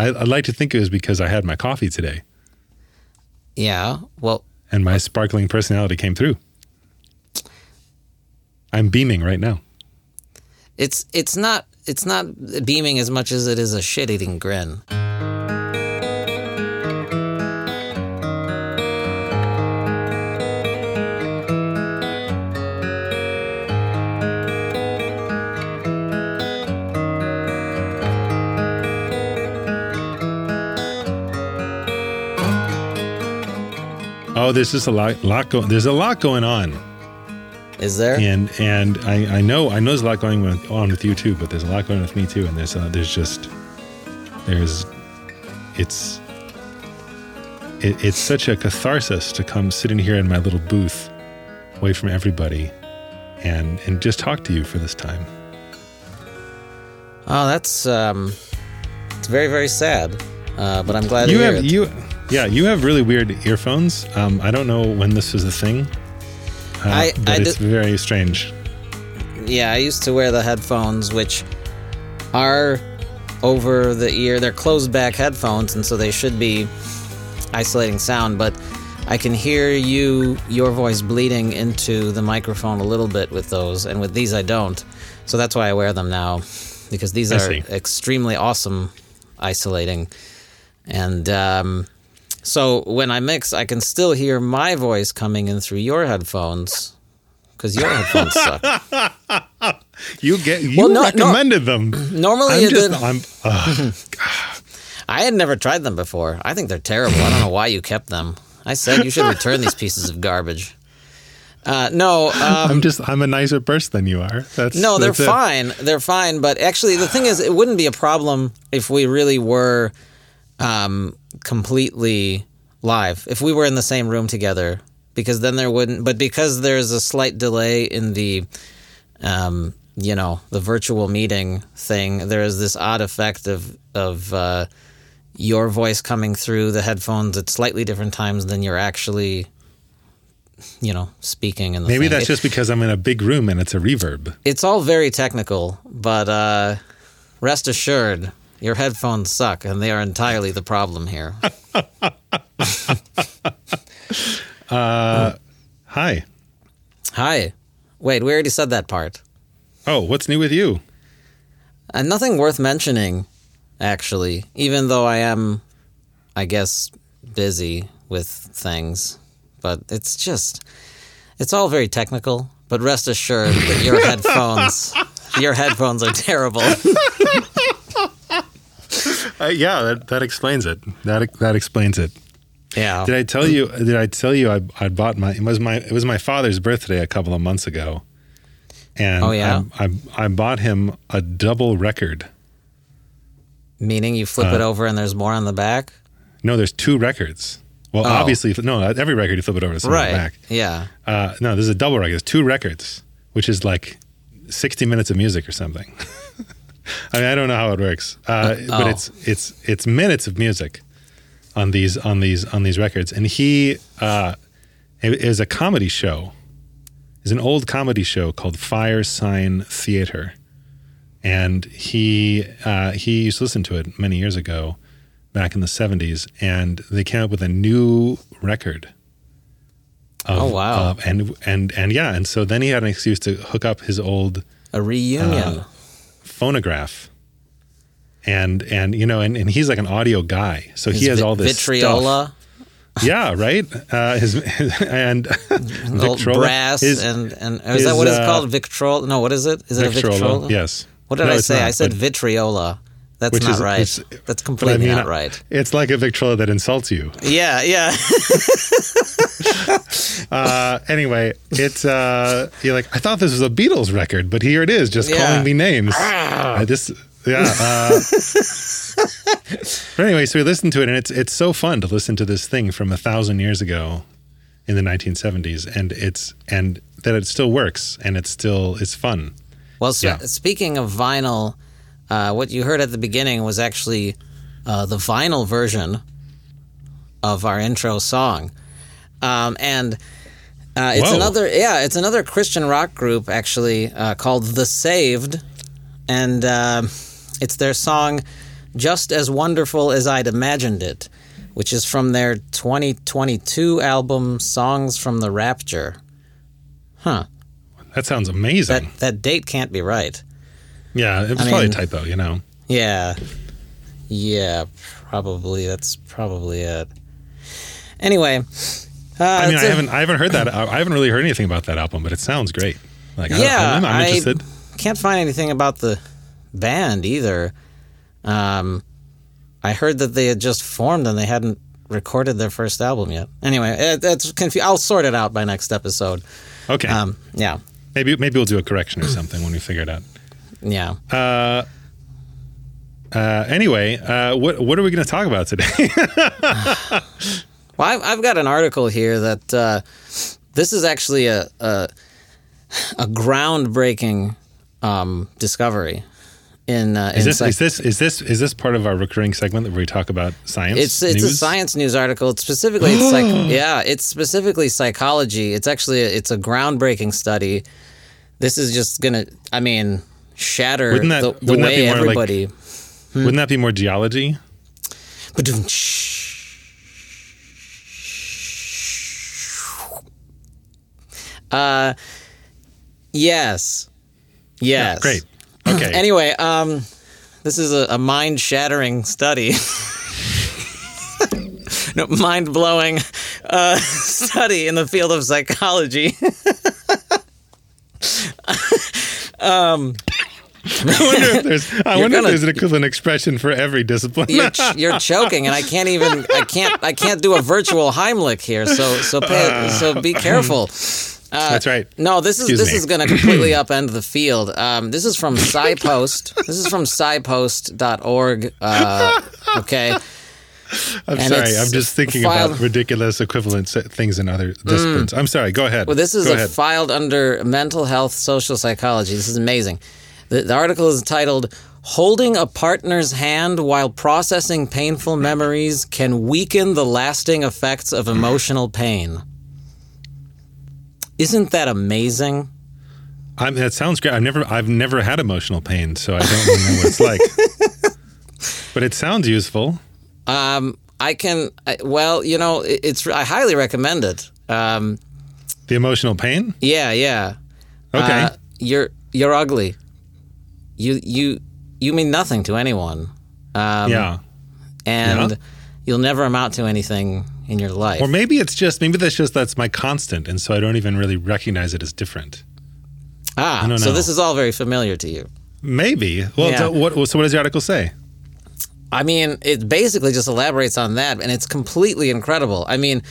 I, I'd like to think it was because I had my coffee today Yeah. Well, and my sparkling personality came through. I'm beaming right now. it's it's not it's not beaming as much as it is a shit-eating grin. Oh, there's just a lot, lot going. There's a lot going on, Is there? and and I, I know I know there's a lot going with, on with you too, but there's a lot going on with me too, and there's uh, there's just there's it's it, it's such a catharsis to come sitting here in my little booth, away from everybody, and and just talk to you for this time. Oh, that's um, it's very very sad. Uh, but I'm glad to You hear have it. Yeah you have really weird earphones. Um, I don't know when this was a thing, uh, I- but I it's very strange. Yeah, I used to wear the headphones, which are over the ear. They're closed back headphones, and so they should be isolating sound. But I can hear you, your voice bleeding into the microphone a little bit with those, and with these I don't. So that's why I wear them now, because these I are see. extremely awesome isolating. And um, so when I mix, I can still hear my voice coming in through your headphones. Because your headphones suck. You get you Well, no- no. recommended them. Normally, I'm just. I'm ugh. I had never tried them before. I think they're terrible. I don't know why you kept them. I said you should return these pieces of garbage. Uh, no, um, I'm just I'm a nicer person than you are. That's no, they're that's fine. They're fine. But actually, the thing is, it wouldn't be a problem if we really were um, completely live. If we were in the same room together, because then there wouldn't. But because there's a slight delay in the, um, you know, the virtual meeting thing, there is this odd effect of of uh, your voice coming through the headphones at slightly different times than you're actually. You know, speaking in the Maybe thing. that's It- just because I'm in a big room and it's a reverb. it's all very technical, but uh, rest assured, your headphones suck, and they are entirely the problem here. Hi. Hi. Wait, we already said that part. Oh, what's new with you? Uh, nothing worth mentioning, actually, even though I am, I guess, busy with things. But it's just, it's all very technical. But rest assured that your headphones, your headphones are terrible. Uh, yeah, that, that explains it. That that explains it. yeah. Did I tell you? Did I tell you I I bought my it was my it was my father's birthday a couple of months ago, and Oh, yeah? I, I I bought him a double record. Meaning you flip it over and there's more on the back? No, there's two records. Well, Oh. obviously, no. Every record you flip it over to something Right. back. Yeah. Uh, no, this is a double record. It's two records, which is like 60 minutes of music or something. I mean, I don't know how it works, uh, but oh. it's it's it's minutes of music on these on these on these records. And he uh, is a comedy show. is an old comedy show called Firesign Theatre, and he uh, he used to listen to it many years ago, back in the 70s, and they came up with a new record. of- Oh, wow. of- and and and yeah, and so then he had an excuse to hook up his old A reunion. Uh, phonograph. And and you know and, and he's like an audio guy, so he has all this vitriola, Stuff. Yeah, right. Uh, his and old Victrola. brass, His- and and is his, that what it's uh, called? Victrola? No, what is it? Is it a Victrola, Victrola? Yes. What did No, I say? not, I said vitriola. That's Which not is- right. That's completely I mean, not right. It's like a Victrola that insults you. Yeah, yeah. Uh, anyway, it's uh, you're like I thought this was a Beatles record, but here it is, just Yeah. calling me names. I just yeah. Uh, but anyway, so we listened to it, and it's it's so fun to listen to this thing from a thousand years ago in the 1970s, and it's and that it still works, and it's still it's fun. Well, so, Yeah. speaking of vinyl, uh, what you heard at the beginning was actually uh, the vinyl version of our intro song, um, and uh, it's Whoa. another yeah, it's another Christian rock group actually uh, called The Saved, and uh, it's their song Just as Wonderful as I'd Imagined It, which is from their 2022 album Songs from the Rapture. Huh. That sounds amazing. That that date can't be right. Yeah, it was I probably mean- a typo, you know. Yeah. Yeah, probably. That's probably it. Anyway, uh, I mean, I haven't I haven't heard that. I I haven't really heard anything about that album, but it sounds great. Like, I- Yeah, I'm, I'm I- interested. can't find anything about the band either. Um, I heard that they had just formed and they hadn't recorded their first album yet. Anyway, it, it's confu- I'll sort it out by next episode. Okay, Um, yeah, maybe maybe we'll do a correction or something when we figure it out. Yeah. Uh, uh, anyway, uh, what what are we going to talk about today? Well, I've, I've got an article here that uh, this is actually a a, a groundbreaking um, discovery in, uh, is in this psych- is this is this is this part of our recurring segment where we talk about science? It's it's a science news article. It's specifically it's like yeah, it's specifically psychology. It's actually a, it's a groundbreaking study. This is just gonna, I mean, shatter Wouldn't that- the, the wouldn't that way be more like- everybody. Wouldn't that be more geology? Uh, yes, yes, Great. Okay. Anyway, um, this is a, a mind shattering study. no, mind blowing uh, study in the field of psychology. I wonder if there's I wonder gonna- if there's an equivalent expression for every discipline. you're, ch- you're choking, and I can't even I can't I can't do a virtual Heimlich here. So so pay, so be careful. That's right. No, this is Excuse this me. is going to completely upend the field. Um, this is from PsyPost. this is from PsyPost.org. Uh, okay. I'm and sorry. I'm just thinking filed- about ridiculous equivalent things in other disciplines. I'm sorry. Go ahead. Well, this is Go a ahead. filed under mental health social psychology. This is amazing. The, the article is titled Holding a Partner's Hand While Processing Painful Memories Can Weaken the Lasting Effects of Emotional Pain. Isn't that amazing? I mean, that sounds great. I've never I've never had emotional pain, so I don't know what it's like. but it sounds useful. Um, I can, I, well, you know, it, it's, I highly recommend it. Um, The emotional pain. yeah, yeah. Okay. Uh, you're, you're ugly. You, you, you mean nothing to anyone. Um, yeah. and Yeah. you'll never amount to anything in your life. Or maybe it's just maybe that's just that's my constant, and so I don't even really recognize it as different. ah, so this is all very familiar to you. Maybe. Well, Yeah. so what? So what does the article say? I mean, it basically just elaborates on that, and it's completely incredible. I mean,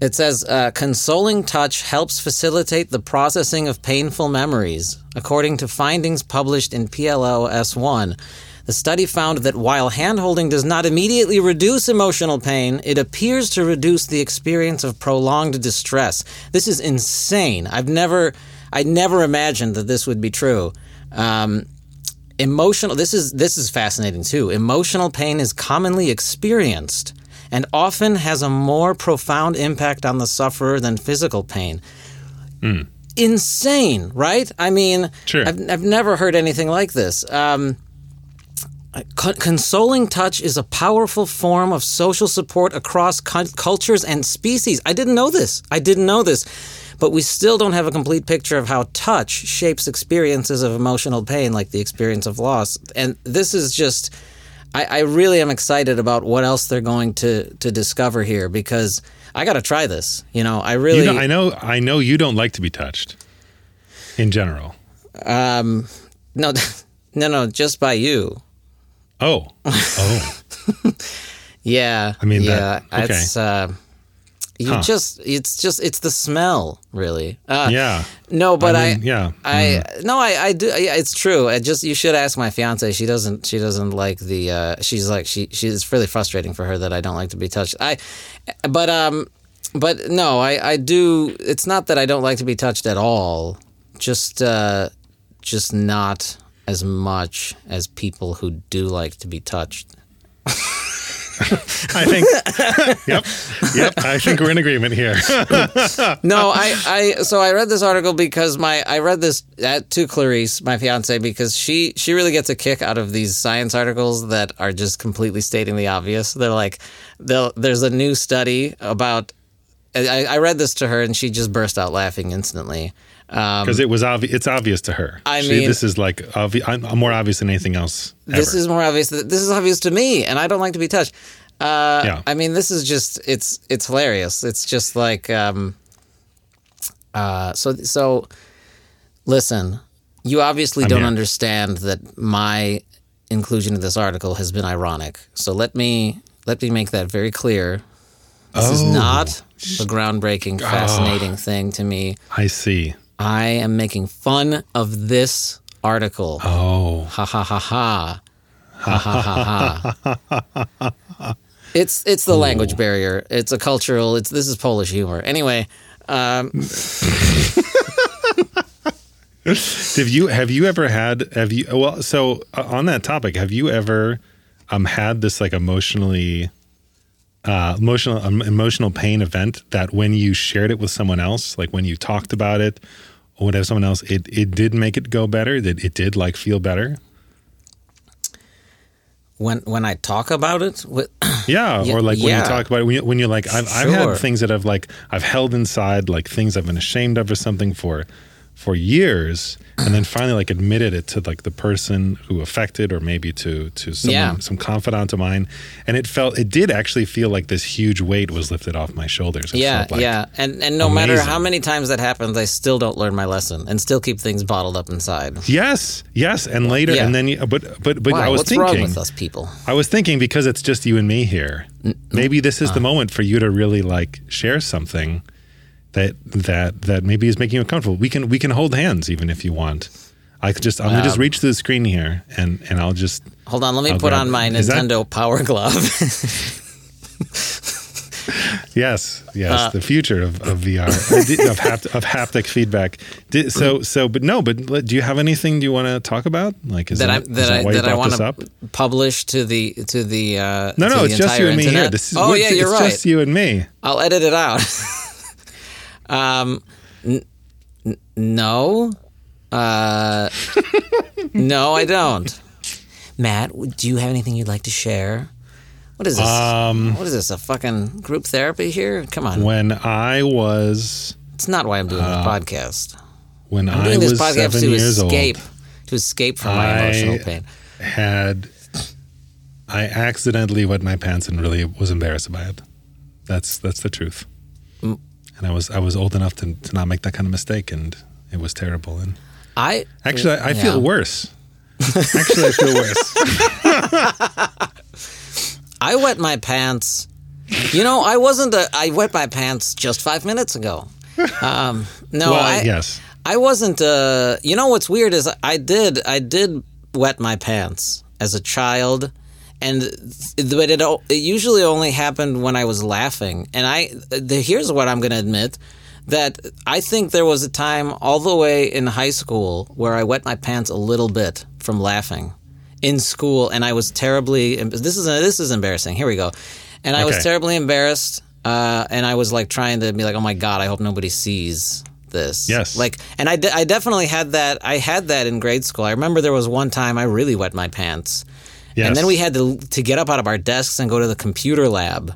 it says uh, consoling touch helps facilitate the processing of painful memories, according to findings published in PLOS One. The study found that while handholding does not immediately reduce emotional pain, it appears to reduce the experience of prolonged distress. This is insane. I've never, I never imagined that this would be true. Um, emotional this is this is fascinating too emotional pain is commonly experienced and often has a more profound impact on the sufferer than physical pain insane right i mean Sure. I've, I've never heard anything like this um, consoling touch is a powerful form of social support across cu- cultures and species. I didn't know this. I didn't know this. But we still don't have a complete picture of how touch shapes experiences of emotional pain, like the experience of loss. And this is just, I, I really am excited about what else they're going to, to discover here because I got to try this. You know, I really. You know, I know. I know you don't like to be touched. In general. um, no, no, no, just by you. Oh. Oh. Yeah. I mean, yeah. that- okay. It's uh, you Huh. just it's just it's the smell, really. Uh, yeah. No, but I, mean, yeah. Mm-hmm. I no, I, I do. Yeah, it's true. I just you should ask my fiance. She doesn't. She doesn't like the. Uh, she's like she. She's really frustrating for her that I don't like to be touched. I, but um, but no, I I do. It's not that I don't like to be touched at all. Just uh, just not as much as people who do like to be touched. I think. yep. Yep. I think we're in agreement here. no, I, I so I read this article because my I read this at, to Clarice, my fiance, because she she really gets a kick out of these science articles that are just completely stating the obvious. They're like, there's a new study about. I, I read this to her and she just burst out laughing instantly. Um, Because it was obvious. It's obvious to her. I She- mean- this is like obvi- I'm, I'm more obvious than anything else. this ever. is more obvious. This is obvious to me, and I don't like to be touched. Uh, Yeah. I mean, this is just it's it's hilarious. It's just like um, uh, so so. Listen, you obviously don't here. understand that my inclusion of this article has been ironic. So let me let me make that very clear. This is Oh. not a groundbreaking, fascinating thing to me. I see. I am making fun of this article. Oh. Ha ha ha ha. Ha ha ha ha. It's it's the language barrier. It's a cultural. It's this is Polish humor. Anyway, um, Have you have you ever had have you well so uh, on that topic have you ever um had this like emotionally uh emotional um, emotional pain event that when you shared it with someone else like when you talked about it or whatever someone else it it did make it go better that it did like feel better when when I talk about it, with, yeah, Yeah, or like when yeah. you talk about it when, you, when you're like I've, I've had things that I've like I've held inside like things I've been ashamed of or something for for years and then finally like admitted it to like the person who affected or maybe to to someone Yeah. some confidant of mine and it felt it did actually feel like this huge weight was lifted off my shoulders It yeah, felt like- yeah, and and no matter how many times that happens, I still don't learn my lesson and still keep things bottled up inside. yes yes and later Yeah. and then you, but but but Why? I was What's thinking wrong with us people? I was thinking because it's just you and me here. Maybe this Uh. is the moment for you to really like share something that that that maybe is making you uncomfortable. We can we can hold hands even if you want. I could just I'm gonna just Um, reach through the screen here and and I'll just Hold on, let me I'll put grab- on my is that- Nintendo Power Glove. yes yes Uh, the future of, of VR of, hapt, of haptic feedback. Did, so so but no but do you have anything Do you want to talk about like is that I that, I that I want to publish to the to the uh, No no it's just you and me internet. here. This is oh yeah, you're it's right. just you and me. I'll edit it out. um, n- n- no, uh, no, I don't. Matt, do you have anything you'd like to share? What is this? Um, what is this? A fucking group therapy here? Come on, when I was it's not why I'm doing this podcast. when I'm I doing this was podcast seven to years escape, old. to escape from my I- emotional pain. had I accidentally wet my pants and really was embarrassed by it. That's that's the truth. And I was I was old enough to, to not make that kind of mistake, and it was terrible. And I actually, I, I Yeah. feel worse. actually, I feel worse. I wet my pants. You know, I wasn't a. I wet my pants just five minutes ago. Um, no, well, I, yes, I wasn't. Uh, you know what's weird is I did. I did wet my pants as a child, and th- but it, it usually only happened when I was laughing. And I the, here's what I'm going to admit that I think there was a time all the way in high school where I wet my pants a little bit from laughing in school, and I was terribly. This is this is embarrassing. Here we go, and I was terribly embarrassed. Uh, and I was like trying to be like, oh my god, I hope nobody sees this. Yes. Like, and I, de- I definitely had that. I had that in grade school. I remember there was one time I really wet my pants, yes. and then we had to to get up out of our desks and go to the computer lab.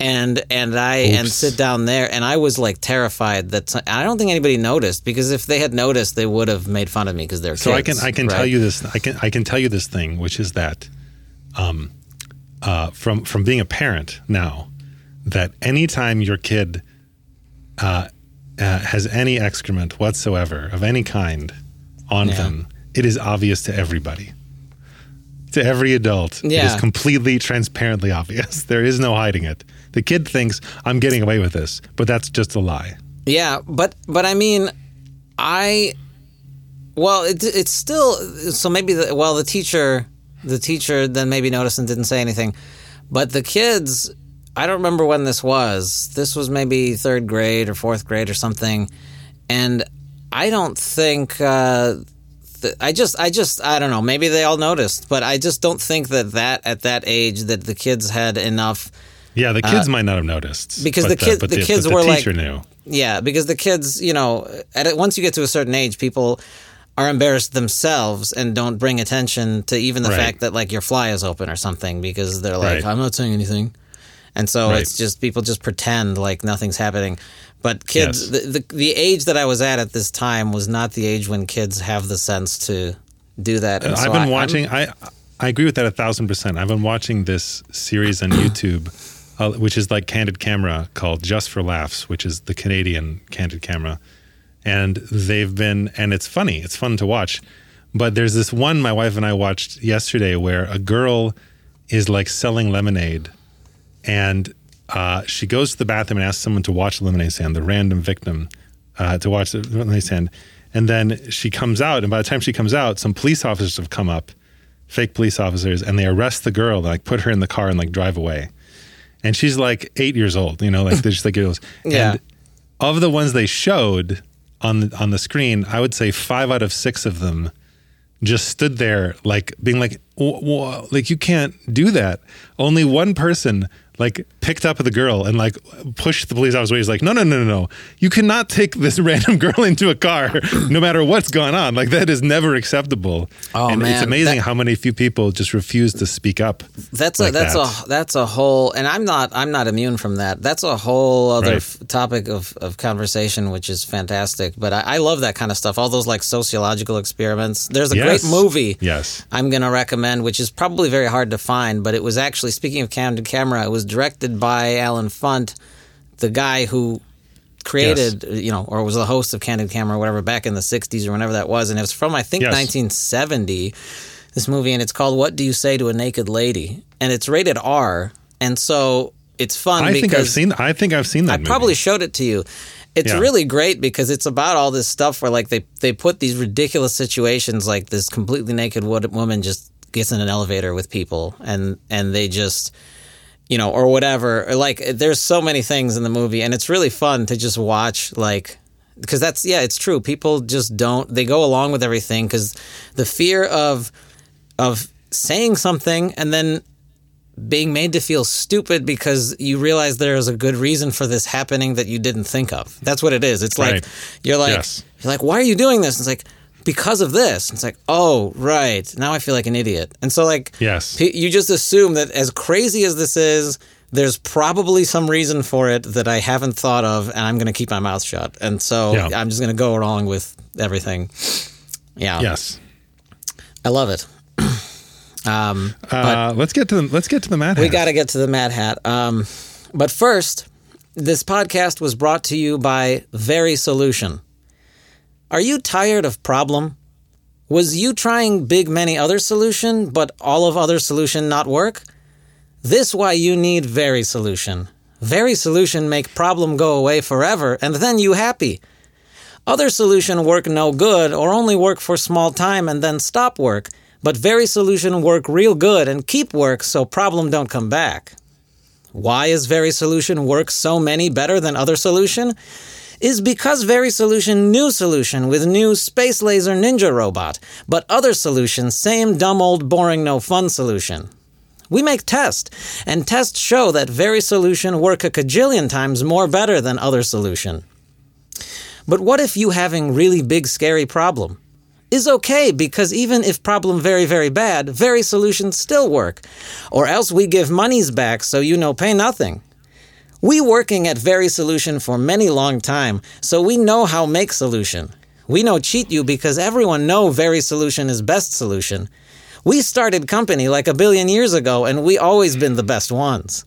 And and I and sit down there, and I was like terrified that some- I don't think anybody noticed because if they had noticed, they would have made fun of me because they're So I can I can tell you this I can I can tell you this thing, which is that, um, uh, from from being a parent now, that anytime your kid, uh, uh, has any excrement whatsoever of any kind on Yeah. them, it is obvious to everybody. To every adult, it Yeah. is completely transparently obvious. There is no hiding it. The kid thinks I'm getting away with this, but that's just a lie. Yeah, but but I mean, I well, it, it's still so maybe the, well the teacher the teacher then maybe noticed and didn't say anything, but the kids. I don't remember when this was. This was maybe third grade or fourth grade or something, and I don't think uh, th- I just, I just, I don't know. Maybe they all noticed, but I just don't think that that at that age that the kids had enough. Yeah, the kids might not have noticed Uh, because the kid- the kids but the were like- knew. Yeah, because the kids, you know, at once you get to a certain age, people are embarrassed themselves and don't bring attention to even the Right. fact that like your fly is open or something because they're like, Right. I'm not saying anything, and so Right. it's just people just pretend like nothing's happening. But kids, Yes. the, the the age that I was at at this time was not the age when kids have the sense to do that. And so I've been I- I'm- watching. I I agree with that a thousand percent. I've been watching this series on YouTube, uh, which is like Candid Camera, called Just for Laughs, which is the Canadian Candid Camera, and they've been and it's funny. It's fun to watch. But there's this one my wife and I watched yesterday where a girl is like selling lemonade, and uh, she goes to the bathroom and asks someone to watch lemonade stand, the random victim, uh, to watch the lemonade stand. And then she comes out, and by the time she comes out, some police officers have come up, fake police officers, and they arrest the girl, like put her in the car and like drive away. And she's like eight years old, you know, like they're just like girls. Yeah. And of the ones they showed on the, on the screen, I would say five out of six of them just stood there like being like "Wha- wha- like you can't do that only one person like picked up the girl and like pushed the police officer away he's like no no no no no you cannot take this random girl into a car no matter what's going on like that is never acceptable Oh, and it's amazing that- how many few people just refuse to speak up That's a that's that. a that's a whole, and I'm not I'm not immune from that. That's a whole other Right. f- topic of, of conversation, which is fantastic. But I, I love that kind of stuff. All those like sociological experiments. There's a Yes. great movie. yes I'm going to recommend, which is probably very hard to find, but it was actually, speaking of Candid Camera, it was directed by Allen Funt, the guy who created, you know, or was the host of Candid Camera or whatever back in the 60s or whenever that was. And it was from, I think, Yes. 1970, this movie, and it's called What Do You Say to a Naked Lady? And it's rated R. And so it's fun i because think i've seen i think i've seen that I movie. probably showed it to you. It's Yeah. really great because it's about all this stuff where like they they put these ridiculous situations like this completely naked woman just gets in an elevator with people and and they just you know or whatever or like there's so many things in the movie and it's really fun to just watch like because that's yeah it's true people just don't they go along with everything because the fear of of saying something and then being made to feel stupid because you realize there is a good reason for this happening that you didn't think of. That's what it is. It's like you're like Yes. you're like, why are you doing this? It's like because of this. It's like, oh, right. Now I feel like an idiot. And so like Yes. you just assume that as crazy as this is, there's probably some reason for it that I haven't thought of, and I'm going to keep my mouth shut. And so Yeah. I'm just going to go along with everything. Yeah, yes I love it. um, uh, let's get to the let's get to the Mad Hat. We got to get to the Mad Hat. Um, but first, this podcast was brought to you by Very Solution. Are you tired of problem? Was you trying big many other solution, but all of other solution not work? This why you need Very Solution. Very Solution make problem go away forever, and then you happy. Other solution work no good or only work for small time and then stop work, but very solution work real good and keep work so problem don't come back. Why is very solution work so many better than other solution? Is because very solution new solution with new space laser ninja robot, but other solution same dumb old boring no fun solution. We make tests, and tests show that very solution work a cajillion times more better than other solution. But what if you having really big scary problem? Is okay because even if problem very very bad, very solutions still work. Or else we give monies back so you no pay nothing. We working at Very Solution for many long time, so we know how make solution. We know cheat you because everyone know Very Solution is best solution. We started company like a billion years ago and we always been the best ones.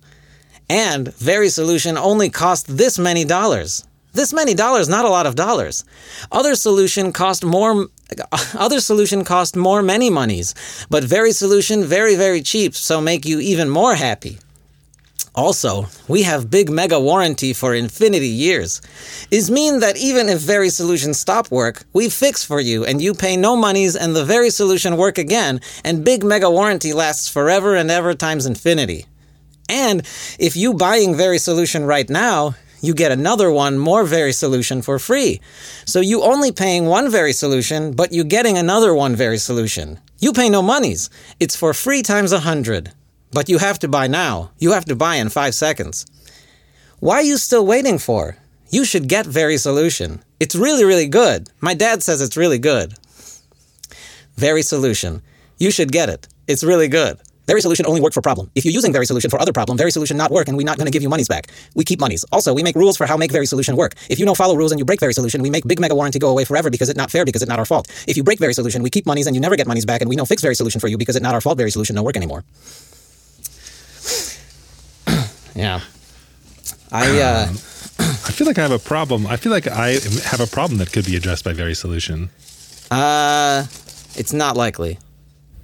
And Very Solution only cost this many dollars. This many dollars, not a lot of dollars. Other solution cost more other solution cost more many monies, but Very Solution very very cheap, so make you even more happy. Also, we have big mega warranty for infinity years. Is mean that even if Very Solution stop work, we fix for you and you pay no monies and the Very Solution work again and big mega warranty lasts forever and ever times infinity. And if you buying Very Solution right now, you get another one more Very solution for free. So you only paying one Very solution, but you getting another one Very solution. You pay no monies. It's for free times a hundred. But you have to buy now. You have to buy in five seconds. Why are you still waiting for? You should get Very Solution. It's really, really good. My dad says it's really good. Very Solution. You should get it. It's really good. Very Solution only work for problem. If you're using Very Solution for other problem, Very Solution not work and we're not going to give you monies back. We keep monies. Also, we make rules for how make Very Solution work. If you don't follow rules and you break Very Solution, we make big mega warranty go away forever because it's not fair because it's not our fault. If you break Very Solution, we keep monies and you never get monies back and we no fix Very Solution for you because it's not our fault Very Solution no work anymore. Yeah. I uh I feel like I have a problem. I feel like I have a problem that could be addressed by Very Solution. Uh, it's not likely.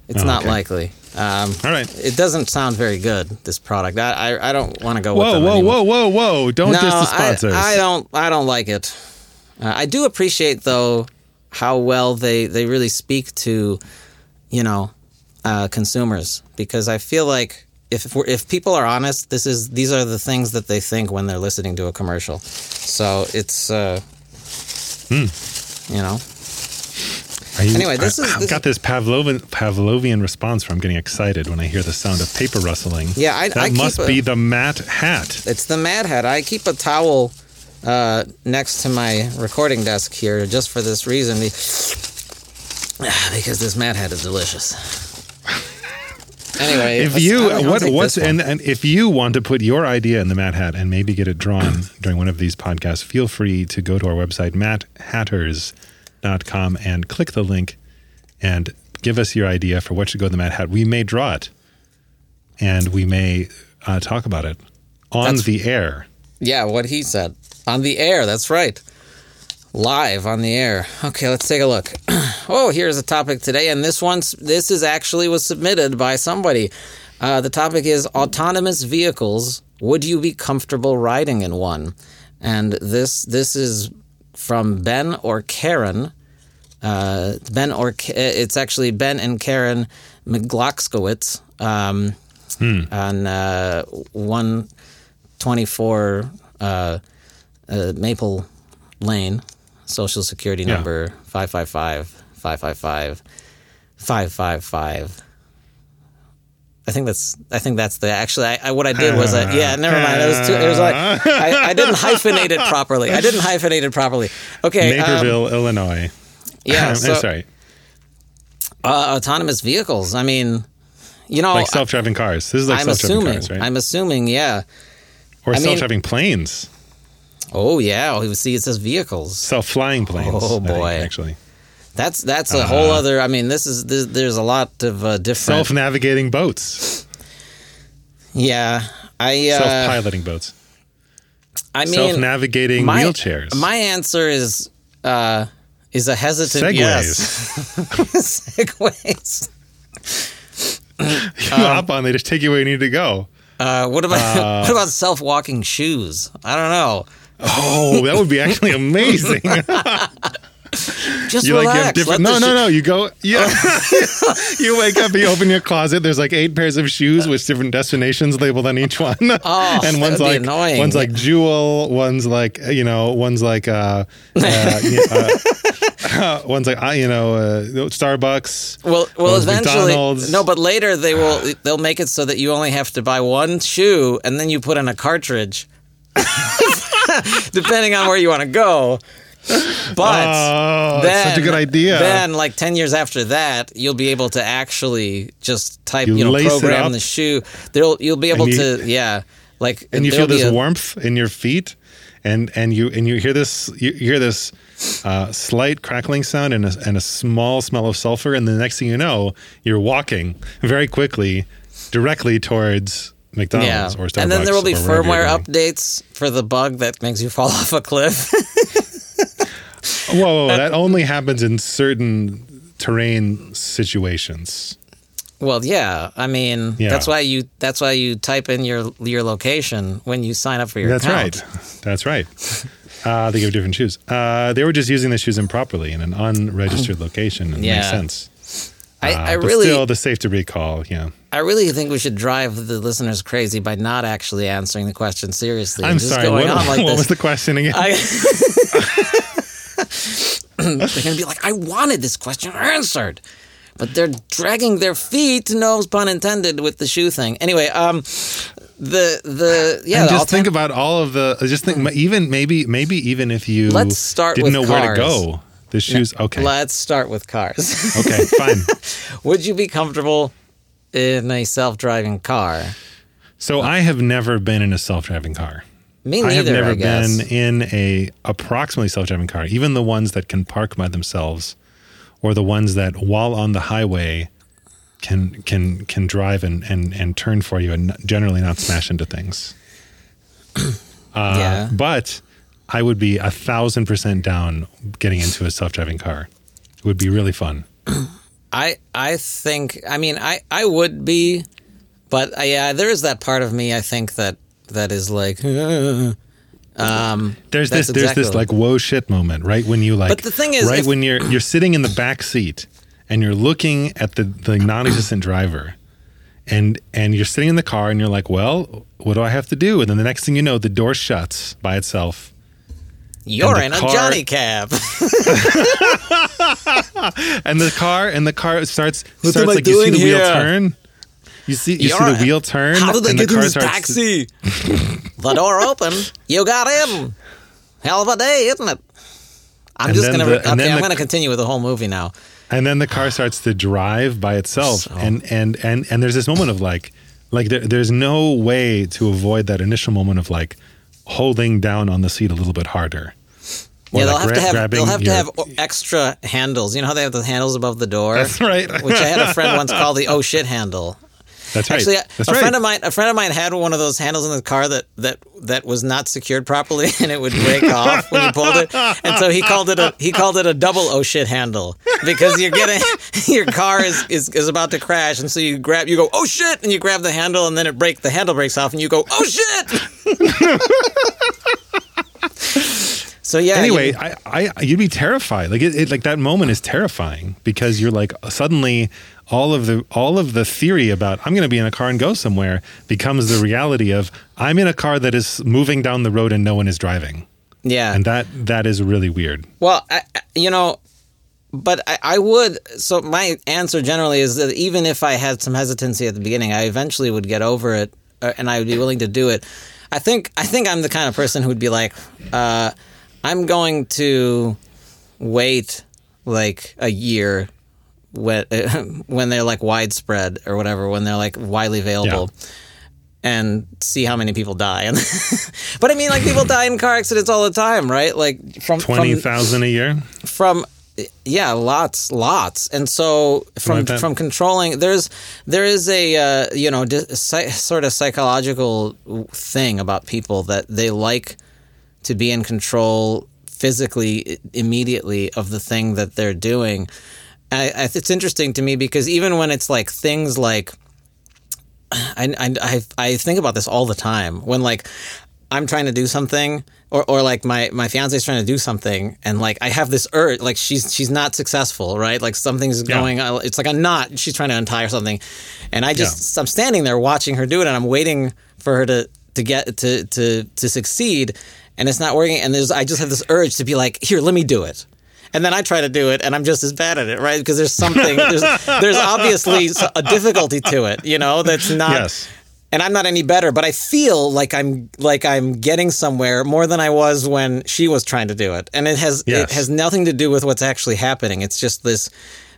It's Oh, not okay. likely. Um, All right. it doesn't sound very good. This product. I I, I don't want to go with Whoa, them whoa, anymore. whoa, whoa, whoa! Don't No, diss the I, sponsors. I don't. I don't like it. Uh, I do appreciate though how well they they really speak to, you know, uh, consumers because I feel like if if, we're, if people are honest, this is these are the things that they think when they're listening to a commercial. So it's. Uh, Hmm. You know. You- Anyway, this I, is- I've got this Pavlovian, Pavlovian response where I'm getting excited when I hear the sound of paper rustling. Yeah, I- that I must a- be the Matt hat. It's the Mad Hat. I keep a towel uh, next to my recording desk here just for this reason. Because this Mad Hat is delicious. Anyway, If you what what's and, and if you want to put your idea in the Matt Hat and maybe get it drawn during one of these podcasts, feel free to go to our website matthatters.com and click the link and give us your idea for what should go in the Matt Hat. We may draw it and we may uh, talk about it on That's- the air. yeah, what he said on the air. That's right, live on the air. Okay, let's take a look. oh, here's a topic today, and this one's this is actually was submitted by somebody. Uh, the topic is autonomous vehicles. Would you be comfortable riding in one? And this this is from Ben or Karen. Uh, ben or it's actually Ben and Karen McGlockskowitz um, on uh, one twenty four uh, uh, Maple Lane, social security yeah. number 555 555 555. I think that's I think that's the actually I, I, what I did was I, yeah never mind. It was too, it was like I, I, didn't hyphenate it properly. I didn't hyphenate it properly. Okay um, Naperville um, Illinois. Yeah so, sorry. Uh, autonomous vehicles. I mean you know like self driving cars. This is like I'm self driving assuming, cars right? I'm assuming yeah. Or self driving planes. Oh yeah. Oh, see, it says vehicles. self-flying planes. Oh, I think, boy. actually, That's that's Uh-huh. a whole other. I mean, this is this, there's a lot of uh, different. self-navigating boats, yeah, I uh, self-piloting boats, I mean, self-navigating my, wheelchairs. My answer is uh, is a hesitant Segways. yes. Segways. you hop on, they just take you where you need to go. Uh, what about what about self walking shoes? I don't know. Oh, that would be actually amazing. Just you like have relax. different. Let No, no, no. You go. Yeah. you wake up. You open your closet. There's like eight pairs of shoes with different destinations labeled on each one. Oh, and one's like annoying. one's like Jewel. One's like you know. One's like uh, uh, uh, one's like uh, you know uh, Starbucks. Well, well, eventually, McDonald's. no, but later they will. They'll make it so that you only have to buy one shoe, and then you put in a cartridge, depending on where you want to go. But Oh, then, that's such a good idea. Then, like ten years after that, you'll be able to actually just type, You you, know, program the shoe. There'll you'll be able you- to, yeah, like and you feel this a- warmth in your feet and and you and you hear this you hear this uh, slight crackling sound and a, and a small smell of sulfur and the next thing you know you're walking very quickly directly towards McDonald's Yeah, or Starbucks and then there will be or wherever you're firmware updates for the bug that makes you fall off a cliff. Whoa, whoa, whoa, that only happens in certain terrain situations. Well, yeah. I mean, Yeah. that's why you that's why you type in your your location when you sign up for your That's account. That's right. That's right. Uh, they give different shoes. Uh, they were just using the shoes improperly in an unregistered location. and It makes Yeah. sense. I, Uh, I really, still the safe to recall. Yeah. I really think we should drive the listeners crazy by not actually answering the question seriously. I'm just sorry. Going What, on like what was the question again? I, they're gonna be like, I wanted this question answered, but they're dragging their feet. No pun intended with the shoe thing. Anyway, um, the the yeah. and just think about all of the. Just think, even maybe, maybe even if you Let's start didn't with know where to go, the shoes. okay, Let's start with cars. okay, fine. Would you be comfortable in a self-driving car? So I have never been in a self-driving car. Me neither. I have never I been in a approximately self-driving car, even the ones that can park by themselves, or the ones that, while on the highway, can can can drive and and, and turn for you and generally not smash into things. Uh, Yeah. But I would be a thousand percent down getting into a self-driving car. It would be really fun. I I think I mean I I would be, but uh, yeah, there is that part of me I think that that is like. um, There's this there's this like whoa shit moment, right? When you like But the thing is, right if- when you're you're sitting in the back seat and you're looking at the the non-existent driver and and you're sitting in the car and you're like, "Well, what do I have to do?" And then the next thing you know, the door shuts by itself. You're the in a car- Johnny cab. And the car and the car starts What starts am I like you see doing the wheel turn. You see you see You're- the wheel turn How did they and get the in car this starts taxi? the door open. You got in. Hell of a day, isn't it? I'm And just gonna the- okay. I'm the- gonna continue with the whole movie now. and then the car starts to drive by itself So- and and and and there's this moment of like like there, there's no way to avoid that initial moment of like holding down on the seat a little bit harder Yeah, they'll like have gra- to have grabbing they'll have to have extra handles. You know how they have the handles above the door, that's right which I had a friend once call the "oh shit" handle. that's right Actually, that's a right friend of mine, a friend of mine had one of those handles in the car that that that was not secured properly, and it would break off when you pulled it. And so he called it a he called it a double oh shit handle because you're getting your car is, is is about to crash, and so you grab you go oh shit, and you grab the handle, and then it break the handle breaks off, and you go oh shit. So yeah. anyway I, I you'd be terrified like it, it like that moment is terrifying because you're like suddenly all of the all of the theory about i'm going to be in a car and go somewhere becomes the reality of i'm in a car that is moving down the road and no one is driving yeah. and that that is really weird Well, I, I- you know, but I, I would. So my answer generally is that even if I had some hesitancy at the beginning, I eventually would get over it, uh, and I would be willing to do it. I think I think I'm the kind of person who would be like, uh, I'm going to wait like a year when when they're like widespread or whatever, when they're like widely available. And see how many people die, but I mean, like people die in car accidents all the time, right? Like from from 20000 a year from yeah lots lots and so from from controlling there's there is a uh, you know di- psy- sort of psychological thing about people that they like to be in control physically immediately of the thing that they're doing. I, I, it's interesting to me because even when it's like things like I, I, I, think about this all the time. When like I'm trying to do something or, or like my, my fiance is trying to do something and like I have this urge like she's she's not successful right? Like something's going uh, it's like a knot she's trying to untie or something. And I just I'm standing there watching her do it and I'm waiting for her to to get to to to succeed and it's not working and there's I just have this urge to be like here let me do it and then I try to do it, and I'm just as bad at it, right? Because there's something, there's, there's obviously a difficulty to it, you know, that's not. Yes. And I'm not any better, but I feel like I'm like I'm getting somewhere more than I was when she was trying to do it, and it has it has nothing to do with what's actually happening. It's just this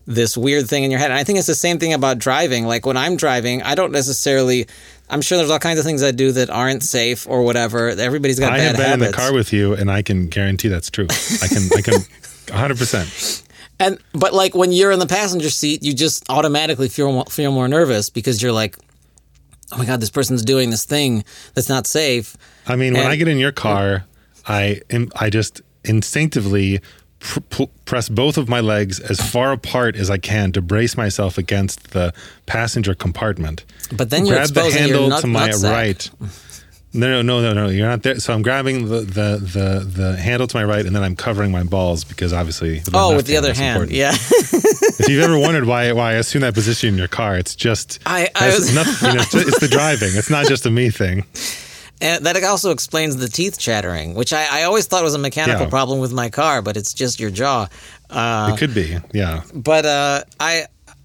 this weird thing in your head. And I think it's the same thing about driving. Like when I'm driving, I don't necessarily. I'm sure there's all kinds of things I do that aren't safe or whatever. Everybody's got I bad have been habits. in the car with you, and I can guarantee that's true. I can, I can, hundred percent. And but like when you're in the passenger seat, you just automatically feel more, feel more nervous because you're like, oh my god, this person's doing this thing that's not safe. I mean, when I get in your car, I I just instinctively pr- pl- press both of my legs as far apart as I can to brace myself against the passenger compartment. But then you're grab the handle nut- to my right. No, no, no, no, no. You're not there. So I'm grabbing the the the, the handle to my right, and then I'm covering my balls because obviously. Oh, with the other hand. important. Yeah. if you've ever wondered why why I assume that position in your car, it's just I- I was- nothing, you know, it's, it's the driving. It's not just a me thing. And that also explains the teeth chattering, which I, I always thought was a mechanical Yeah. problem with my car, but it's just your jaw. Uh, It could be, yeah. but uh, I,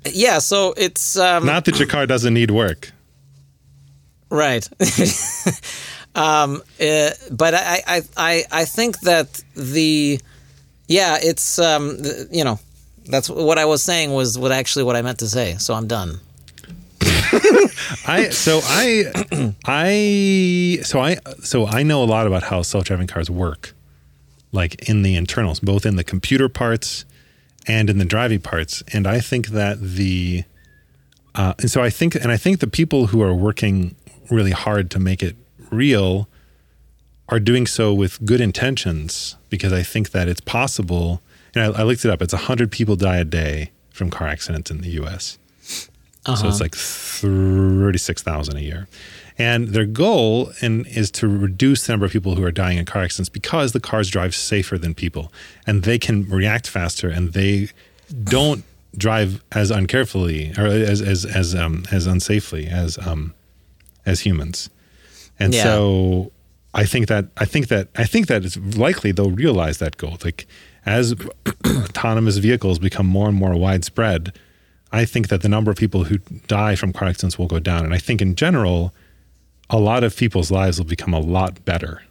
yeah, so it's um, Not that your car doesn't need work. right. um, uh, but I, I, I, I think that the, yeah, it's um, you know, that's what I was saying was what actually what I meant to say. So I'm done. I so I I so I so I know a lot about how self-driving cars work, like in the internals, both in the computer parts and in the driving parts. And I think that the uh, and so I think and I think the people who are working really hard to make it real are doing so with good intentions because I think that it's possible. And I, I looked it up. It's hundred people die a day from car accidents in the U.S. So it's like 36,000 a year. And their goal and is to reduce the number of people who are dying in car accidents because the cars drive safer than people and they can react faster and they don't drive as uncarefully or as as as um as unsafely as um as humans. And Yeah. so I think that I think that I think that it's likely they'll realize that goal. Like as autonomous vehicles become more and more widespread, I think that the number of people who die from car accidents will go down. And I think in general, a lot of people's lives will become a lot better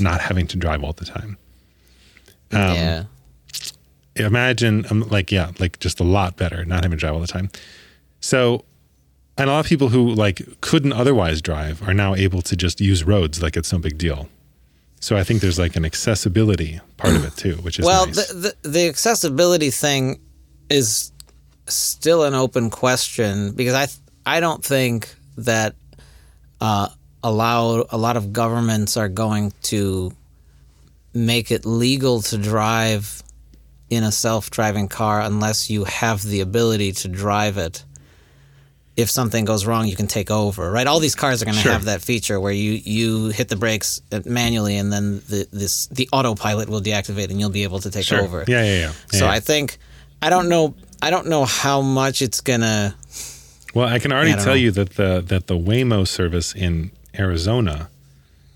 not having to drive all the time. Um, yeah. Imagine, um, like, yeah, like just a lot better not having to drive all the time. So, and a lot of people who like couldn't otherwise drive are now able to just use roads like it's no big deal. So I think there's like an accessibility part of it too, which is Well, nice. the, the the accessibility thing is still an open question because I I don't think that uh, allow a lot of governments are going to make it legal to drive in a self-driving car unless you have the ability to drive it. If something goes wrong, you can take over, right? All these cars are going to Sure. have that feature where you, you hit the brakes uh, manually, and then the this the autopilot will deactivate, and you'll be able to take Sure. over. Yeah, yeah, yeah. So Yeah. I think I don't know I don't know how much it's gonna. Well, I can already I tell know. you that the that the Waymo service in Arizona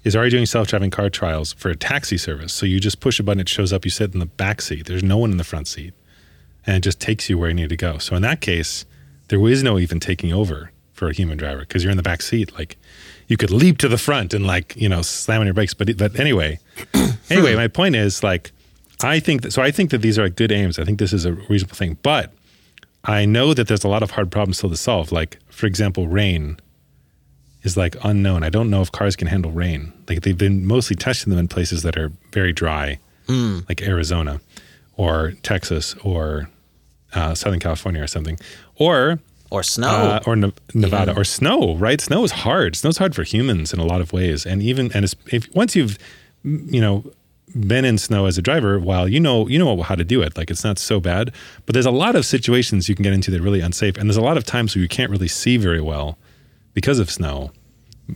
is already doing self-driving car trials for a taxi service. So you just push a button, it shows up. You sit in the back seat. There's no one in the front seat, and it just takes you where you need to go. So in that case, there is no even taking over for a human driver because you're in the back seat. Like you could leap to the front and like you know slam on your brakes. But but anyway, anyway, my point is like I think that so I think that these are good aims. I think this is a reasonable thing, but I know that there's a lot of hard problems still to solve. Like, for example, rain is like unknown. I don't know if cars can handle rain. Like they've been mostly testing them in places that are very dry, like Arizona or Texas or uh, Southern California or something, or Or snow. uh, or Ne- Nevada or snow. Right? Snow is hard. Snow's hard for humans in a lot of ways, and even and it's, if once you've mm, you know been in snow as a driver, while you know you know how to do it, like it's not so bad. But there's a lot of situations you can get into that are really unsafe, and there's a lot of times where you can't really see very well because of snow.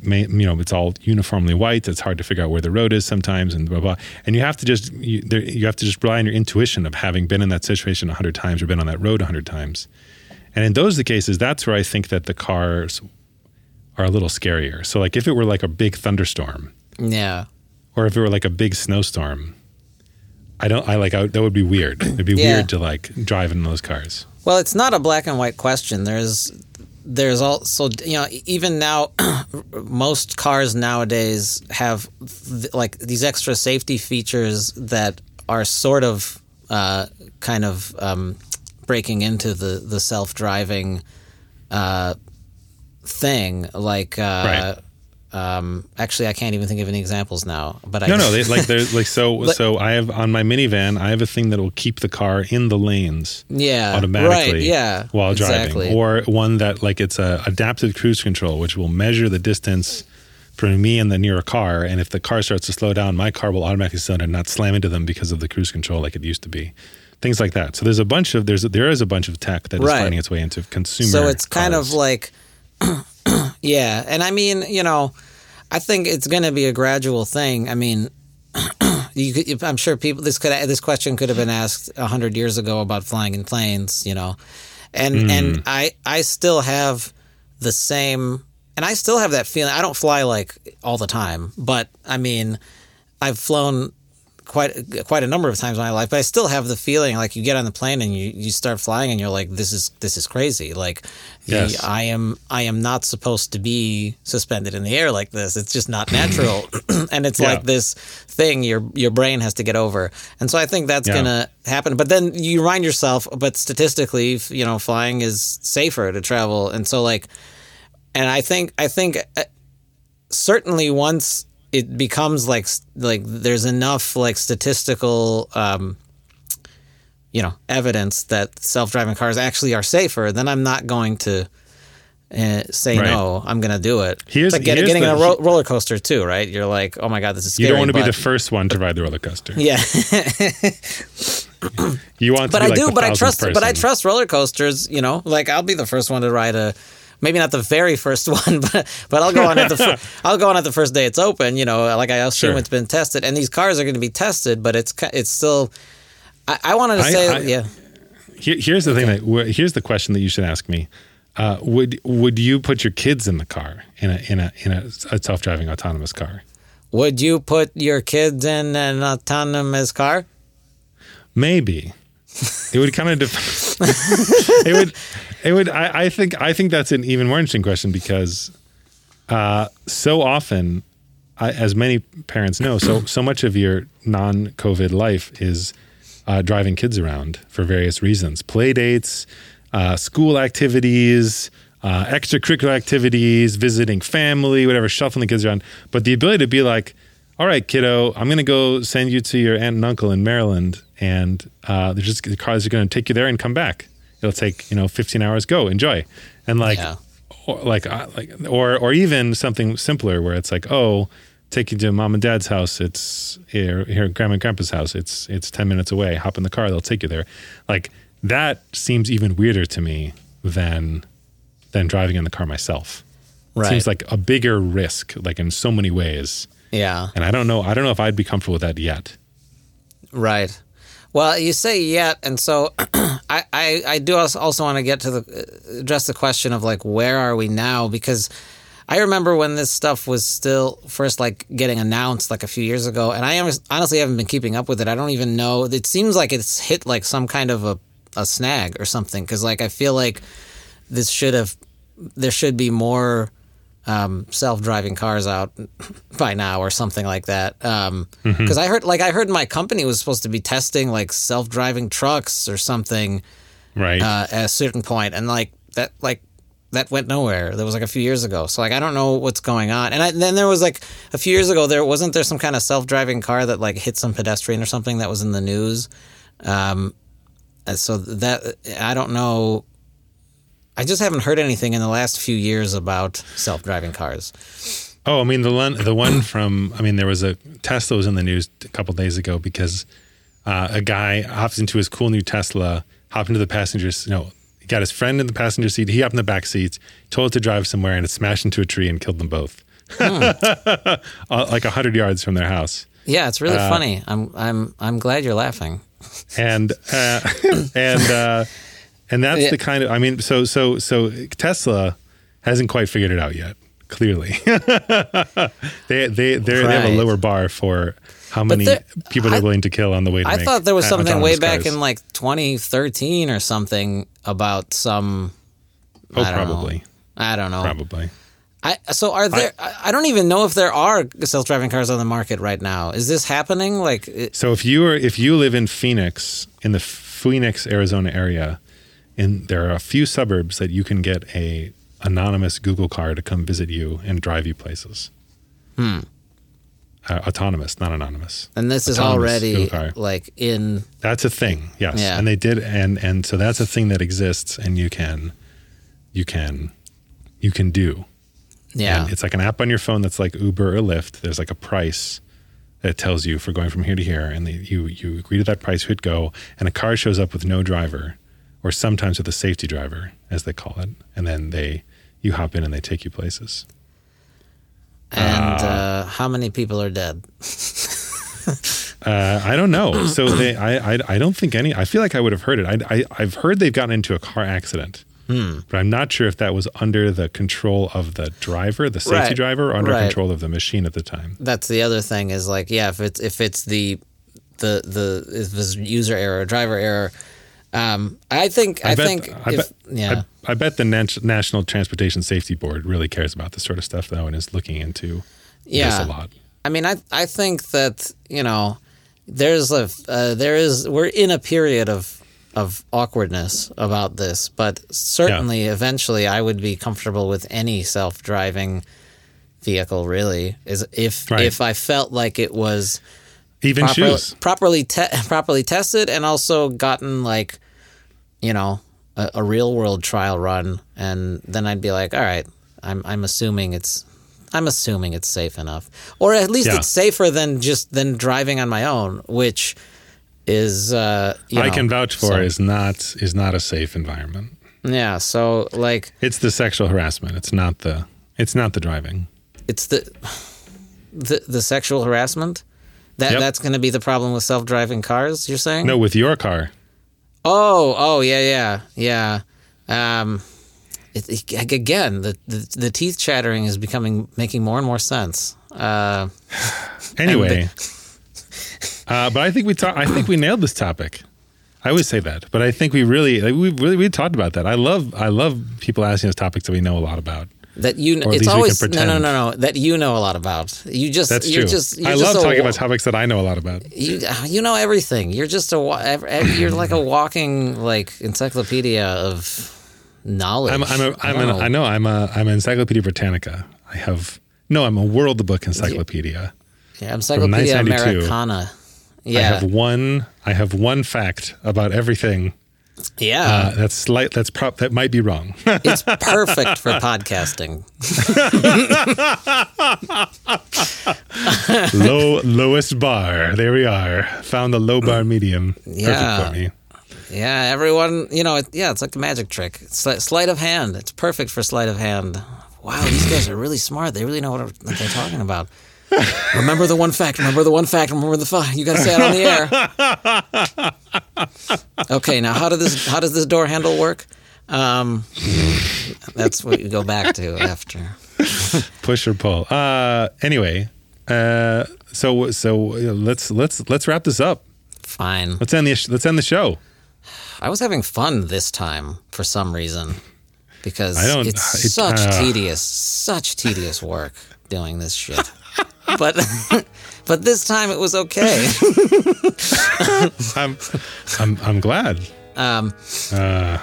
May, you know, it's all uniformly white. It's hard to figure out where the road is sometimes, and blah blah. And you have to just you, there, you have to just rely on your intuition of having been in that situation a hundred times or been on that road a hundred times. And in those the cases, that's where I think that the cars are a little scarier. So like if it were like a big thunderstorm, yeah. Or if it were like a big snowstorm, I don't. I like I, that would be weird. It'd be Yeah. weird to like drive in those cars. Well, it's not a black and white question. There's there's also you know even now most cars nowadays have th- like these extra safety features that are sort of uh, kind of um, breaking into the the self driving uh, thing. Like uh, um, actually, I can't even think of any examples now. But I No, no, they, like there's like so Like- so. I have on my minivan, I have a thing that will keep the car in the lanes yeah automatically right, yeah while driving, exactly. or one that like it's a adaptive cruise control, which will measure the distance from me and the near car. And if the car starts to slow down, my car will automatically slow down and not slam into them because of the cruise control like it used to be. Things like that. So there's a bunch of there's there is a bunch of tech that is Right. finding its way into consumer. So it's kind cars. of like, yeah. And I mean, you know, I think it's going to be a gradual thing. I mean, you could, I'm sure people this could this question could have been asked a hundred years ago about flying in planes, you know, and Hmm. and I I still have the same, and I still have that feeling. I don't fly like all the time, but I mean, I've flown quite quite a number of times in my life, but I still have the feeling like you get on the plane and you, you start flying and you're like, this is this is crazy. Like, Yes. I am I am not supposed to be suspended in the air like this. It's just not natural, and it's Yeah. like this thing your your brain has to get over. And so I think that's Yeah. gonna happen. But then you remind yourself, but statistically, you know, flying is safer to travel, and so like, and I think I think uh, certainly once it becomes like like there's enough like statistical um you know evidence that self-driving cars actually are safer then i'm not going to uh, say Right. no i'm going to do it. Here's- it's like get- here's getting the- a ro- roller coaster too right? You're like oh my god this is You scary don't want to be the first one to ride the roller coaster. yeah. You want to but I like do but I trust but I trust roller coasters you know? Like I'll be the first one to ride a maybe not the very first one but but I'll go on at the fir- I'll go on at the first day it's open you know like I assume Sure. it's been tested and these cars are going to be tested but it's it's still I, I wanted to I- say I- yeah Here, here's the thing that here's the question that you should ask me. Uh, would would you put your kids in the car in a in a in a, a self driving autonomous car? would you put your kids in an autonomous car Maybe. It would kind of def- it would it would I, I think I think that's an even more interesting question because uh, so often I, as many parents know so so much of your non COVID life is uh, driving kids around for various reasons play dates uh, school activities uh, extracurricular activities visiting family whatever shuffling the kids around but the ability to be like all right, kiddo, I'm going to go send you to your aunt and uncle in Maryland, and uh, they're just the cars are going to take you there and come back. It'll take you know 15 hours. Go enjoy, and like, Yeah. or, like, uh, like, or or even something simpler where it's like, oh, take you to mom and dad's house. It's here, here at grandma and grandpa's house. It's it's 10 minutes away. Hop in the car. They'll take you there. Like that seems even weirder to me than than driving in the car myself. It right seems like a bigger risk, like in so many ways. yeah And I don't know. I don't know if I'd be comfortable with that yet. Right. Well, you say yet, and so I, I, I do also want to get to the uh, address the question of like where are we now because I remember when this stuff was still first like getting announced like a few years ago, and I honestly haven't been keeping up with it. I don't even know. It seems like it's hit like some kind of a, a snag or something because like I feel like this should have there should be more um, self-driving cars out by now or something like that. Because Mm-hmm. I heard, like, I heard my company was supposed to be testing like self-driving trucks or something Right. uh, at a certain point, and like that, like that went nowhere. That was like a few years ago. So like, I don't know what's going on. And I, then there was like a few years ago, there wasn't there some kind of self-driving car that like hit some pedestrian or something that was in the news. Um, and so that I don't know. I just haven't heard anything in the last few years about self-driving cars. oh, I mean the one the one from I mean there was a Tesla was in the news a couple days ago because uh, a guy hops into his cool new Tesla, hopped into the passenger you know, he got his friend in the passenger seat, he hopped in the back seats, told it to drive somewhere and it smashed into a tree and killed them both. Uh, like a hundred yards from their house. Yeah, it's really funny. I'm I'm I'm glad you're laughing. and uh, and uh, and that's Yeah. the kind of I mean so so so Tesla hasn't quite figured it out yet. Clearly, they they they they have a lower bar for how many there- people they're I- willing to kill on the way to I thought there was something way back cars. in like 2013 or something about some. oh I don't know. probably I don't know. probably I so are there? I, I don't even know if there are self-driving cars on the market right now. Is this happening? Like, it, so if you are if you live in Phoenix in the Phoenix Arizona area and there are a few suburbs that you can get a anonymous Google car to come visit you and drive you places. Hmm. Uh, autonomous, not anonymous. and this is already like in. That's a thing, yes. Yeah. And they did, and and so that's a thing that exists, and you can, you can, you can do. Yeah, And it's like an app on your phone that's like Uber or Lyft. There's like a price that tells you for going from here to here, and they, you you agree to that price, hit go, and a car shows up with no driver, or sometimes with a safety driver, as they call it, and then they you hop in and they take you places. and how many people are dead? Uh, I don't know. So they, I, I, I don't think any. I feel like I would have heard it. I, I, I've heard they've gotten into a car accident, Hmm. but I'm not sure if that was under the control of the driver, the safety Right. driver, or under Right. control of the machine at the time. That's the other thing is like, yeah, if it's if it's the the the if it's user error, driver error. Um, I think I, bet- think I if, bet- yeah. I, I bet the Nat- National Transportation Safety Board really cares about this sort of stuff though, and is looking into Yeah. this a lot. I mean, I I think that you know, there's a uh, there is we're in a period of of awkwardness about this, but certainly eventually I would be comfortable with any self driving vehicle. Really, is if Right. if I felt like it was Even proper- shoes. properly te- properly tested and also gotten like you know a, a real world trial run, and then I'd be like, all right, I'm I'm assuming it's I'm assuming it's safe enough, or at least Yeah. it's safer than just than driving on my own, which is uh, you I know, can vouch for so- is not is not a safe environment. Yeah, so like It's the sexual harassment. It's not the it's not the driving. it's the the the sexual harassment. That Yep. that's going to be the problem with self driving cars. You're saying? No, with your car. Oh, oh, yeah, yeah, yeah. Um, it, it- again, the, the the teeth chattering is becoming making more and more sense. Uh, Anyway, uh, but I think we talk, I think we nailed this topic. I always say that, but I think we really like, we really we talked about that. I love I love people asking us topics that we know a lot about. That you, at it's least we can always no, no, no, no. That you know a lot about. You just, That's you're true. just, you're I just love talking wa- about topics that I know a lot about. you. You know everything. You're just a, wa- ev- ev- you're like a walking like encyclopedia of knowledge. I'm I'm a, I I'm an, know. I know I'm a I'm an Encyclopedia Britannica. I have no, I'm a World Book Encyclopedia. Yeah, I'm Encyclopedia 1992. Americana. I have one I have one fact about everything. Yeah. Uh, that's slight. That's prop. That might be wrong. it's perfect for podcasting. low lowest bar. There we are. Found the low bar medium. Yeah. Perfect for me. Yeah, everyone, you know, it, yeah, it's like a magic trick. It's like sleight of hand. It's perfect for sleight of hand. Wow, these guys are really smart. They really know what, what they're talking about. Remember the one fact. Remember the one fact. Remember the fact. You got to say it on the air. Okay, now how does this how does this door handle work? Um, that's what you go back to after. Push or pull. Uh. Anyway. Uh. So so let's let's let's wrap this up. Fine. Let's end the let's end the show. I was having fun this time for some reason because it's it- such uh. tedious, such tedious work doing this shit. but but this time it was okay. I'm I'm I'm glad. Um, Uh.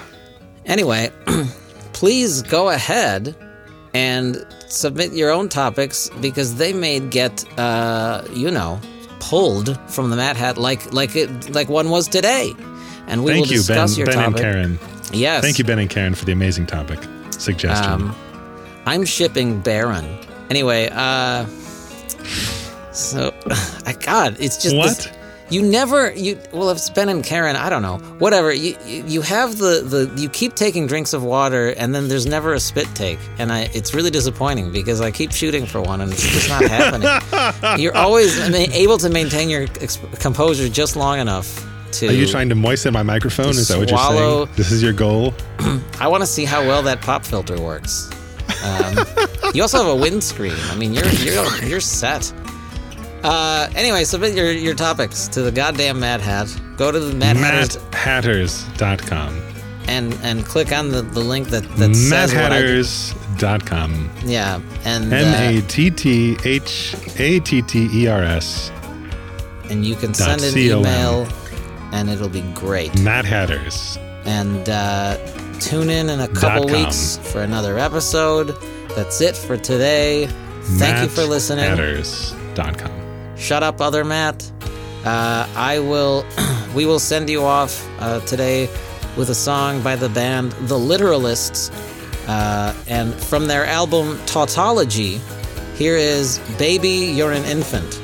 anyway, please go ahead and submit your own topics because they may get uh, you know pulled from the Mad Hat like like it like one was today, and we Thank will you, Ben, discuss your Ben and. Karen. Yes, Thank you, Ben and Karen, for the amazing topic suggestion. Um, I'm shipping Baron. Anyway, uh, so, I God, it's just this- What? you never you well if it's Ben and Karen I don't know whatever you you have the the you keep taking drinks of water and then there's never a spit take and I it's really disappointing because I keep shooting for one and it's just not happening. You're always able to maintain your composure just long enough to. Are you trying to moisten my microphone? Is that what you're saying? This is your goal? I want to see how well that pop filter works. Um, you also have a windscreen. I mean, you're you're you're set. Uh, anyway, submit your, your topics to the goddamn Mad Hat. Go to the Mad Hatters MattHatters.com. and and click on the, the link that that says what I did. Yeah, and M A uh, T T H A T T E R S. and you can send an com. email, and it'll be great. Matt Hatters. And uh, tune in in a couple weeks for another episode. That's it for today. Thank you for listening. MattHatters.com. Shut up, other Matt. Uh, I will. we will send you off uh, today with a song by the band The Literalists, uh, and from their album Tautology. Here is "Baby, You're an Infant."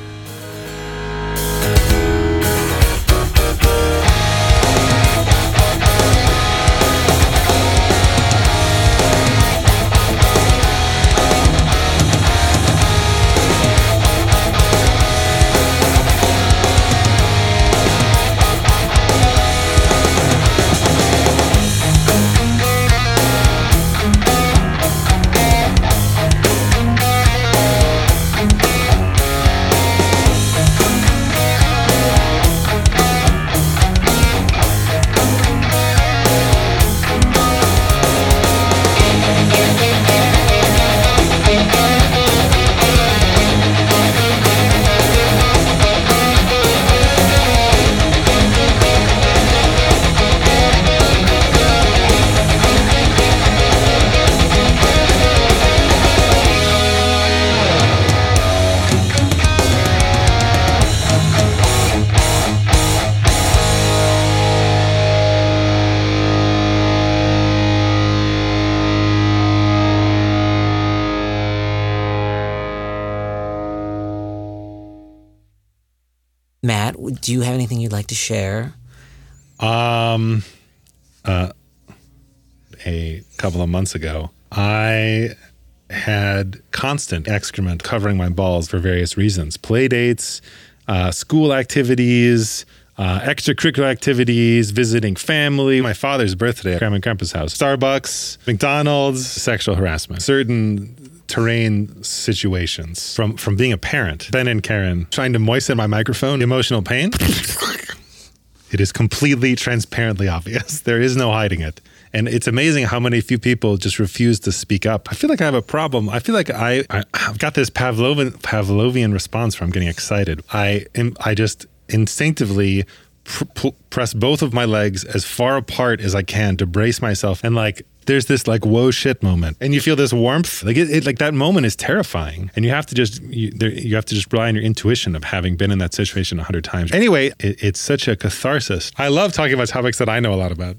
Do you have anything you'd like to share? Um, uh, a couple of months ago, I had constant excrement covering my balls for various reasons play dates, uh, school activities, uh, extracurricular activities, visiting family, my father's birthday at Grandma and Grandpa's house, Starbucks, McDonald's, sexual harassment, certain terrain situations from from being a parent. Ben and Karen trying to moisten my microphone, emotional pain. It is completely transparently obvious. There is no hiding it. And it's amazing how many few people just refuse to speak up. I feel like I have a problem. I feel like I, I have got this Pavlovian Pavlovian response from getting excited. I am I just instinctively pr- press both of my legs as far apart as I can to brace myself. And like there's this like whoa shit moment. And you feel this warmth. Like it, it like that moment is terrifying. And you have to just you, there, you have to just rely on your intuition of having been in that situation a hundred times. Anyway it, it's such a catharsis. I love talking about topics that i know a lot about